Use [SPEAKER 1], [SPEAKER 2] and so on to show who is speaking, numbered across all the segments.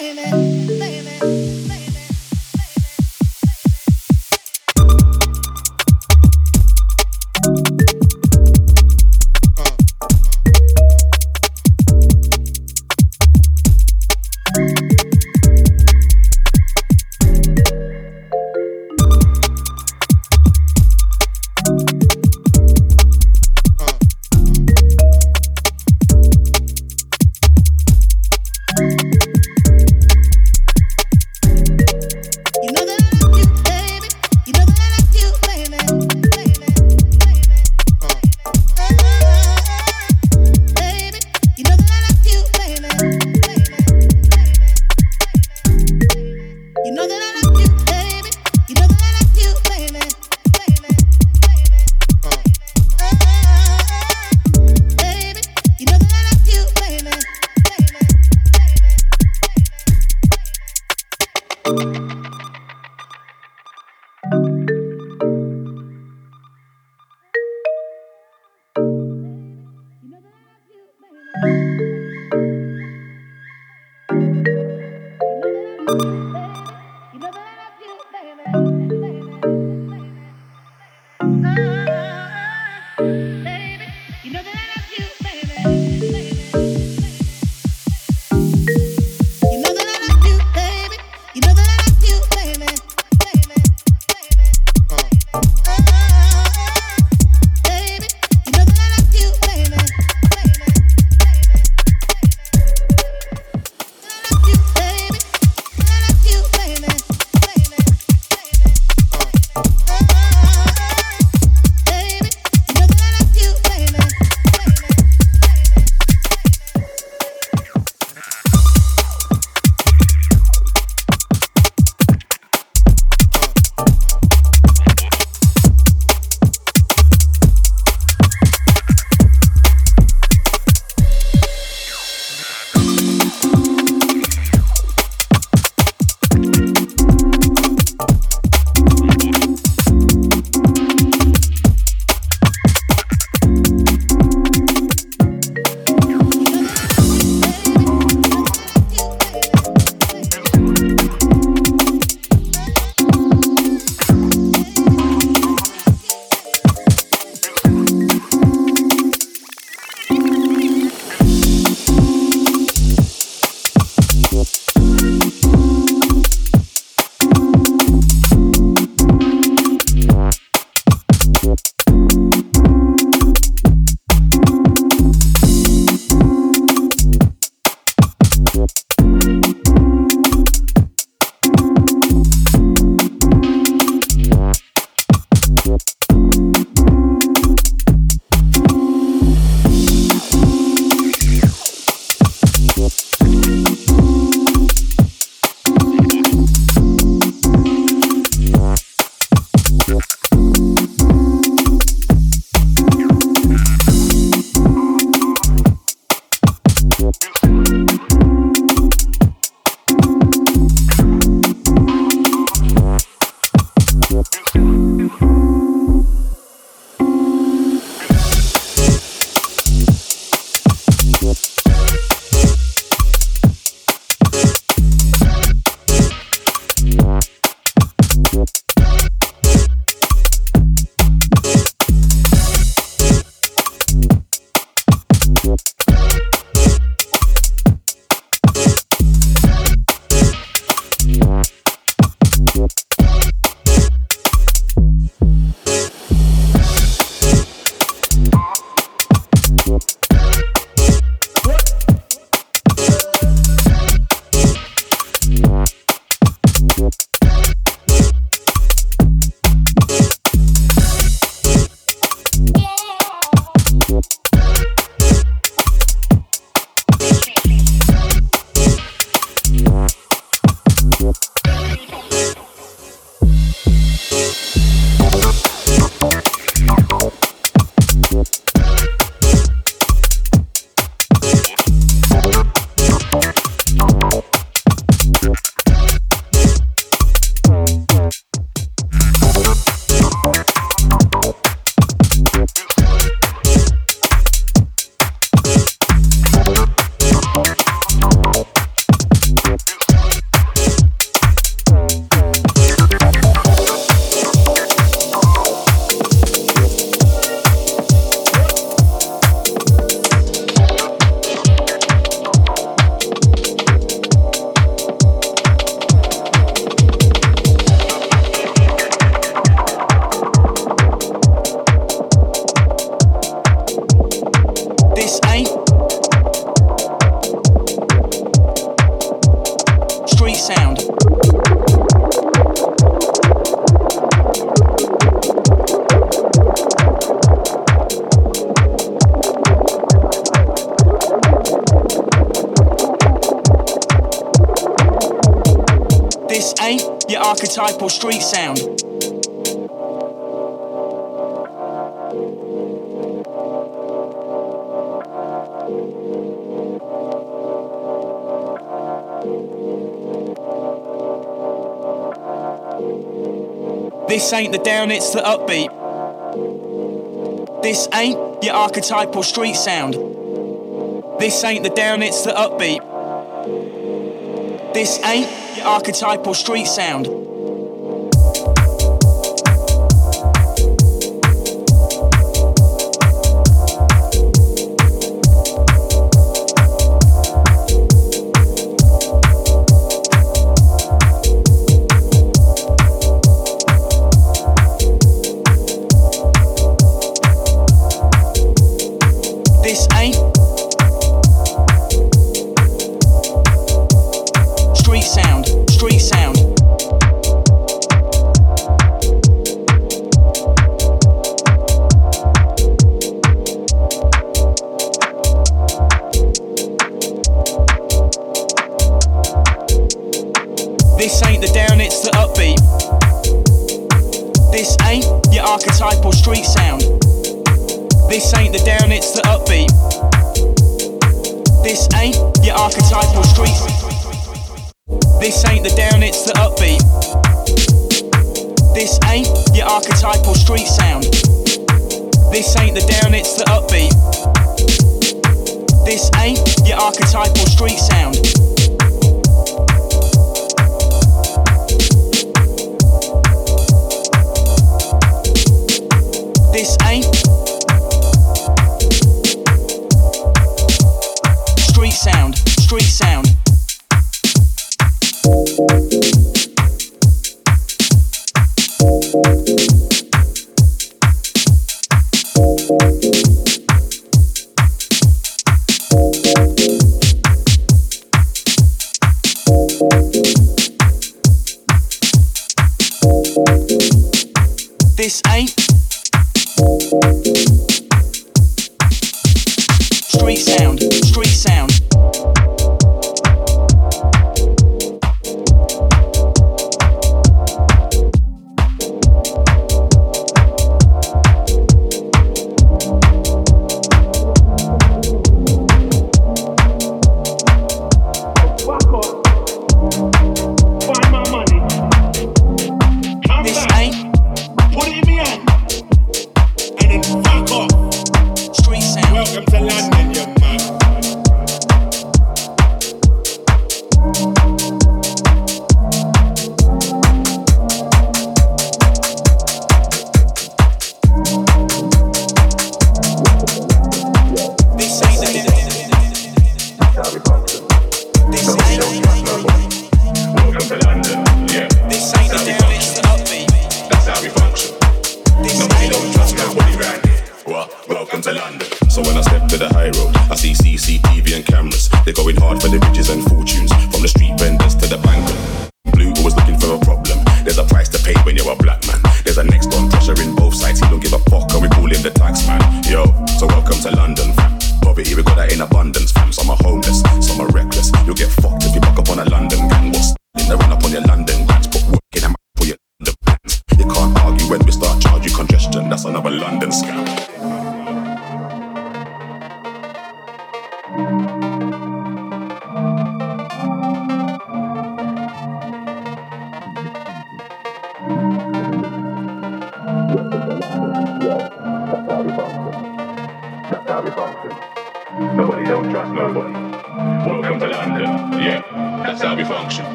[SPEAKER 1] baby. Eh?
[SPEAKER 2] your archetypal street sound. This ain't the down, it's the upbeat. This ain't your archetypal street sound. This ain't the down, it's the upbeat. This ain't archetypal street sound.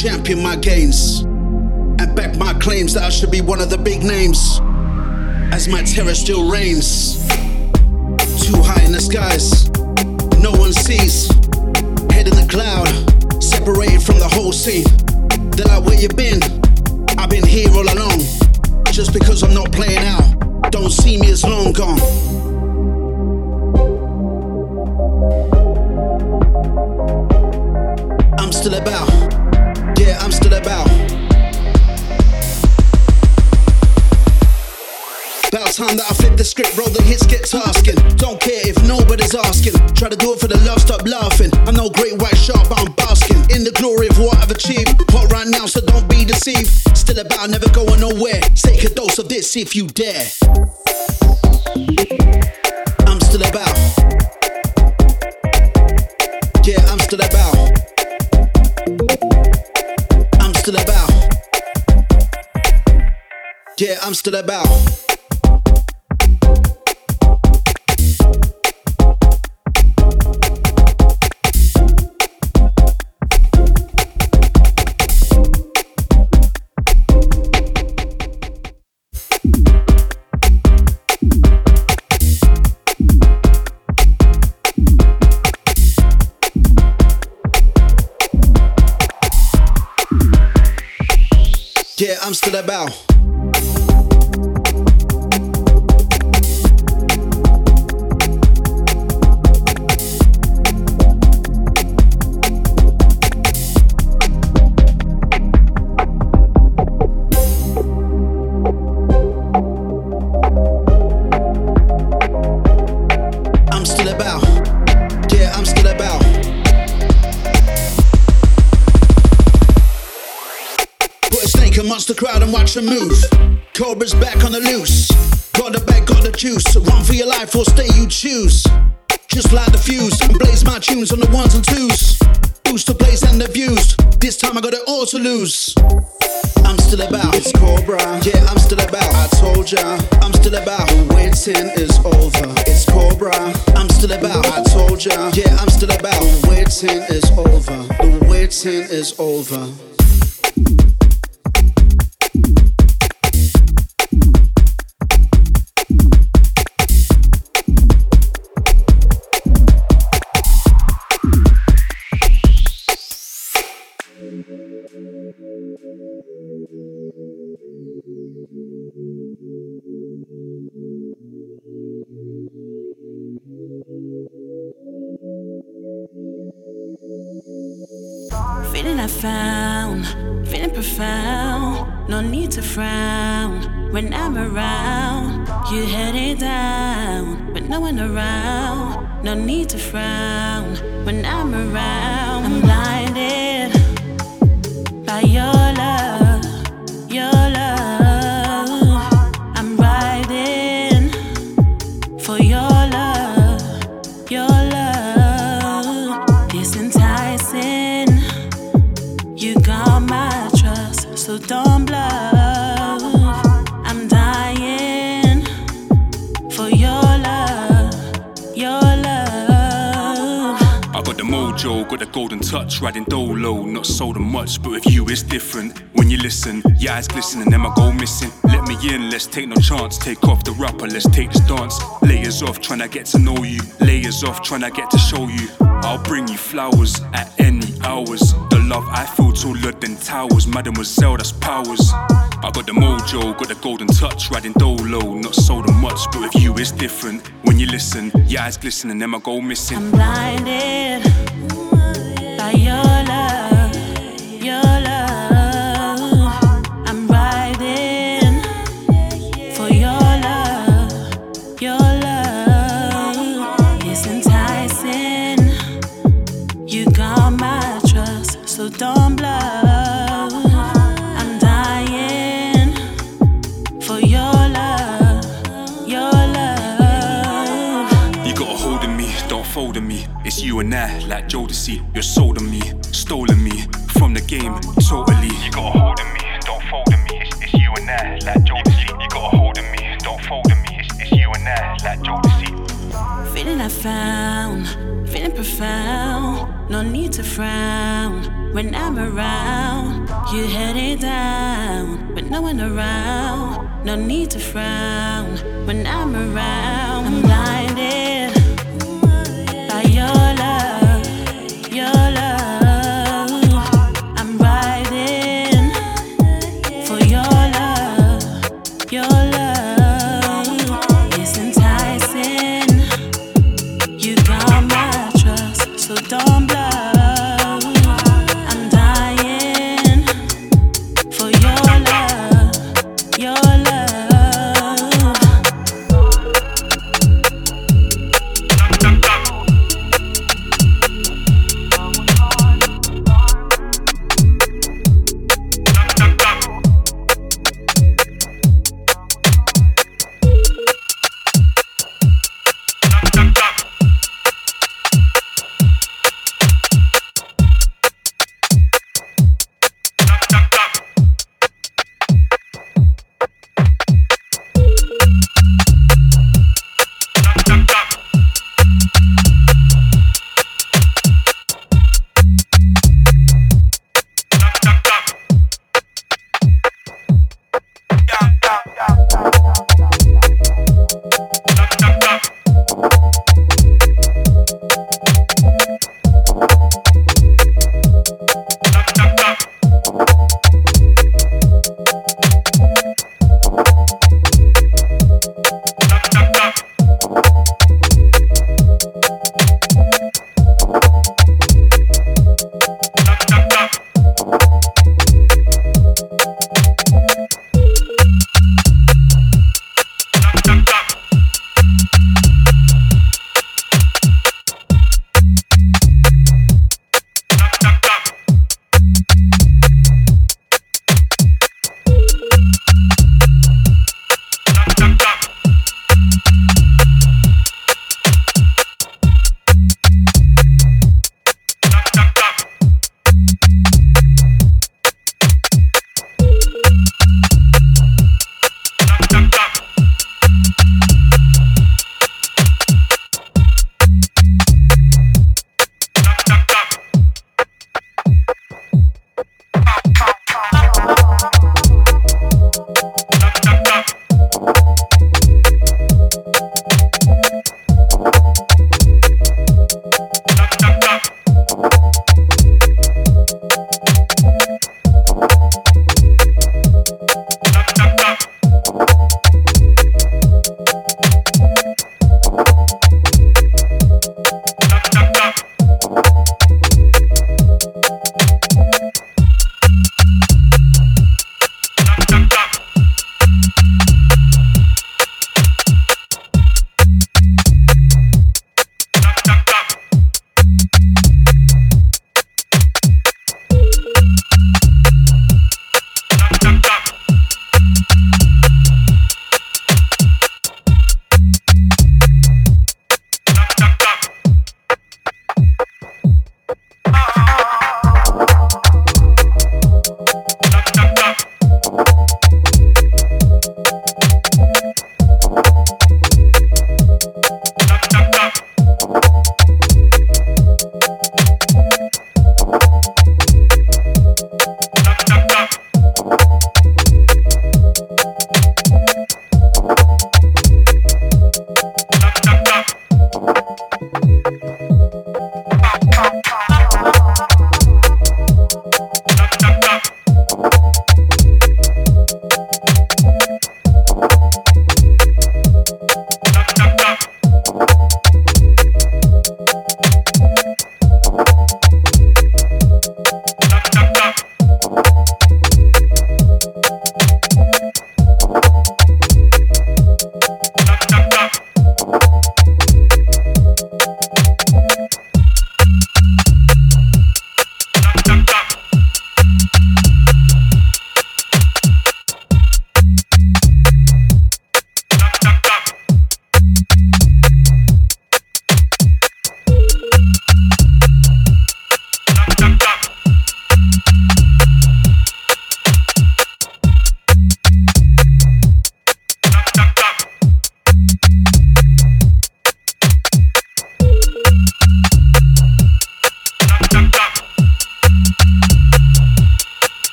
[SPEAKER 3] Championed my gains. And back my claims that I should be one of the big names. As my terror still reigns. Too high in the skies, no one sees. Head in the cloud, separated from the whole scene. They're like, where you been? I've been here all along. Just because I'm not playing out, don't see me as long gone. I'm still about, yeah, I'm still about. About time that I flip the script, roll the hits, get tasking. Don't care if nobody's asking. Try to do it for the love, stop laughing. I'm no great white shark, but I'm basking in the glory of what I've achieved. Hot right now, so don't be deceived. Still about, never going nowhere. Take a dose of this if you dare. Yeah, I'm still about. Yeah, I'm still about. And move. Cobra's back on the loose. Got the bag, got the juice. Run for your life or stay, you choose. Just light the fuse and blaze my tunes on the ones and twos. Boost the place and the views. This time I got it all to lose. I'm still about. It's Cobra. Yeah, I'm still about. I told ya. I'm still about. The waiting is over. It's Cobra. I'm still about. I told ya. Yeah, I'm still about. The waiting is over. The waiting is over.
[SPEAKER 4] Found, feeling profound. No need to frown when I'm around. You head it down, but no one around. No need to frown when I'm around. I'm blinded got
[SPEAKER 5] the golden touch, riding dolo, not sold on much, but with you it's different. When you listen, your eyes glisten and then I go missing. Let me in, let's take no chance. Take off the wrapper, let's take this dance. Layers off, trying to get to know you. Layers off, trying to get to show you. I'll bring you flowers at any hours. The love I feel taller than towers, Mademoiselle, that's powers. I got the mojo, got the golden touch, riding dolo, not sold on much, but with you it's different. When you listen, your eyes glisten and then I go missing.
[SPEAKER 4] I'm blinded by you
[SPEAKER 5] and I, like Jodeci. You're sold on me, stolen me from the game, totally. You got a hold of me, don't fold on me. It's, it's you and I, like Jodeci. You got a hold of me, don't fold on me. It's, it's you and I, like Jodeci.
[SPEAKER 4] Feeling I found, feeling profound. No need to frown when I'm around. You head it down, but no one around. No need to frown when I'm around. I'm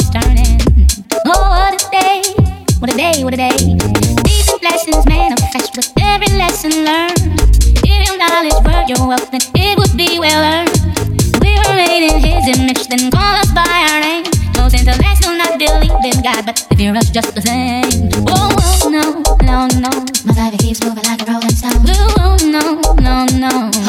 [SPEAKER 1] is turning. Oh, what a day, what a day, what a day. These blessings manifest with every lesson learned. If your knowledge were your wealth, then it would be well earned. We were made in His image, then call us by our name. Those intellects will not believe in God, but fear us just the same. Oh, no, no, no. My life it keeps moving like a rolling stone. Blue, oh, no, no, no.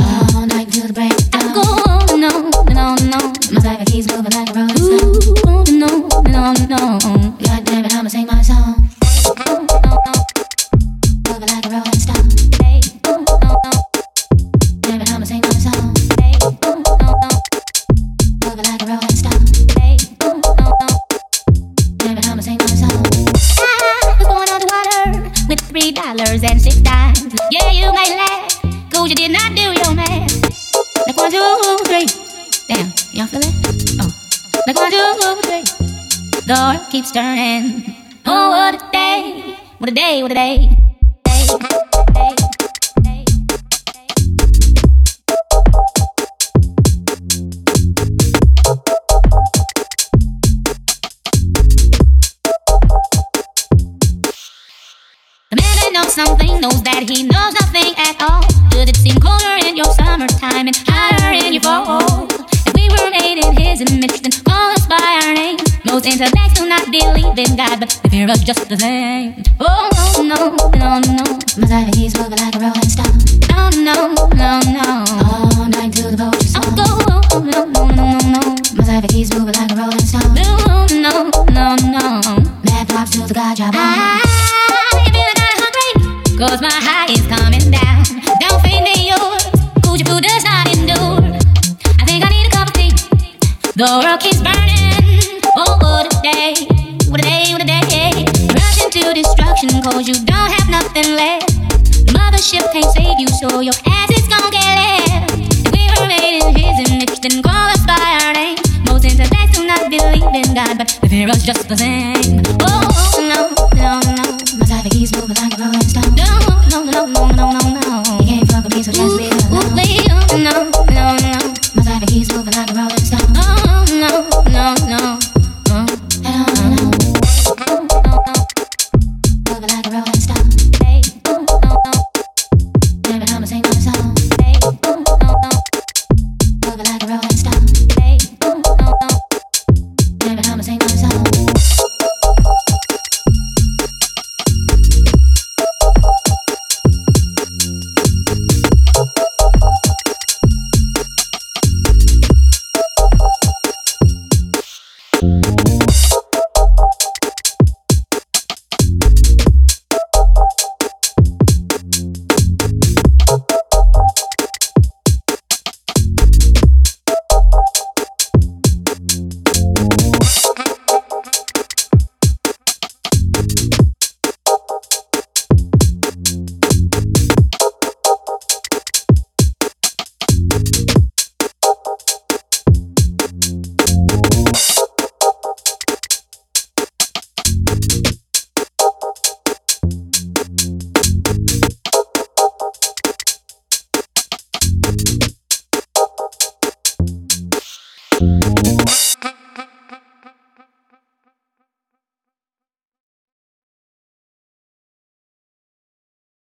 [SPEAKER 1] no, no, no, no, no.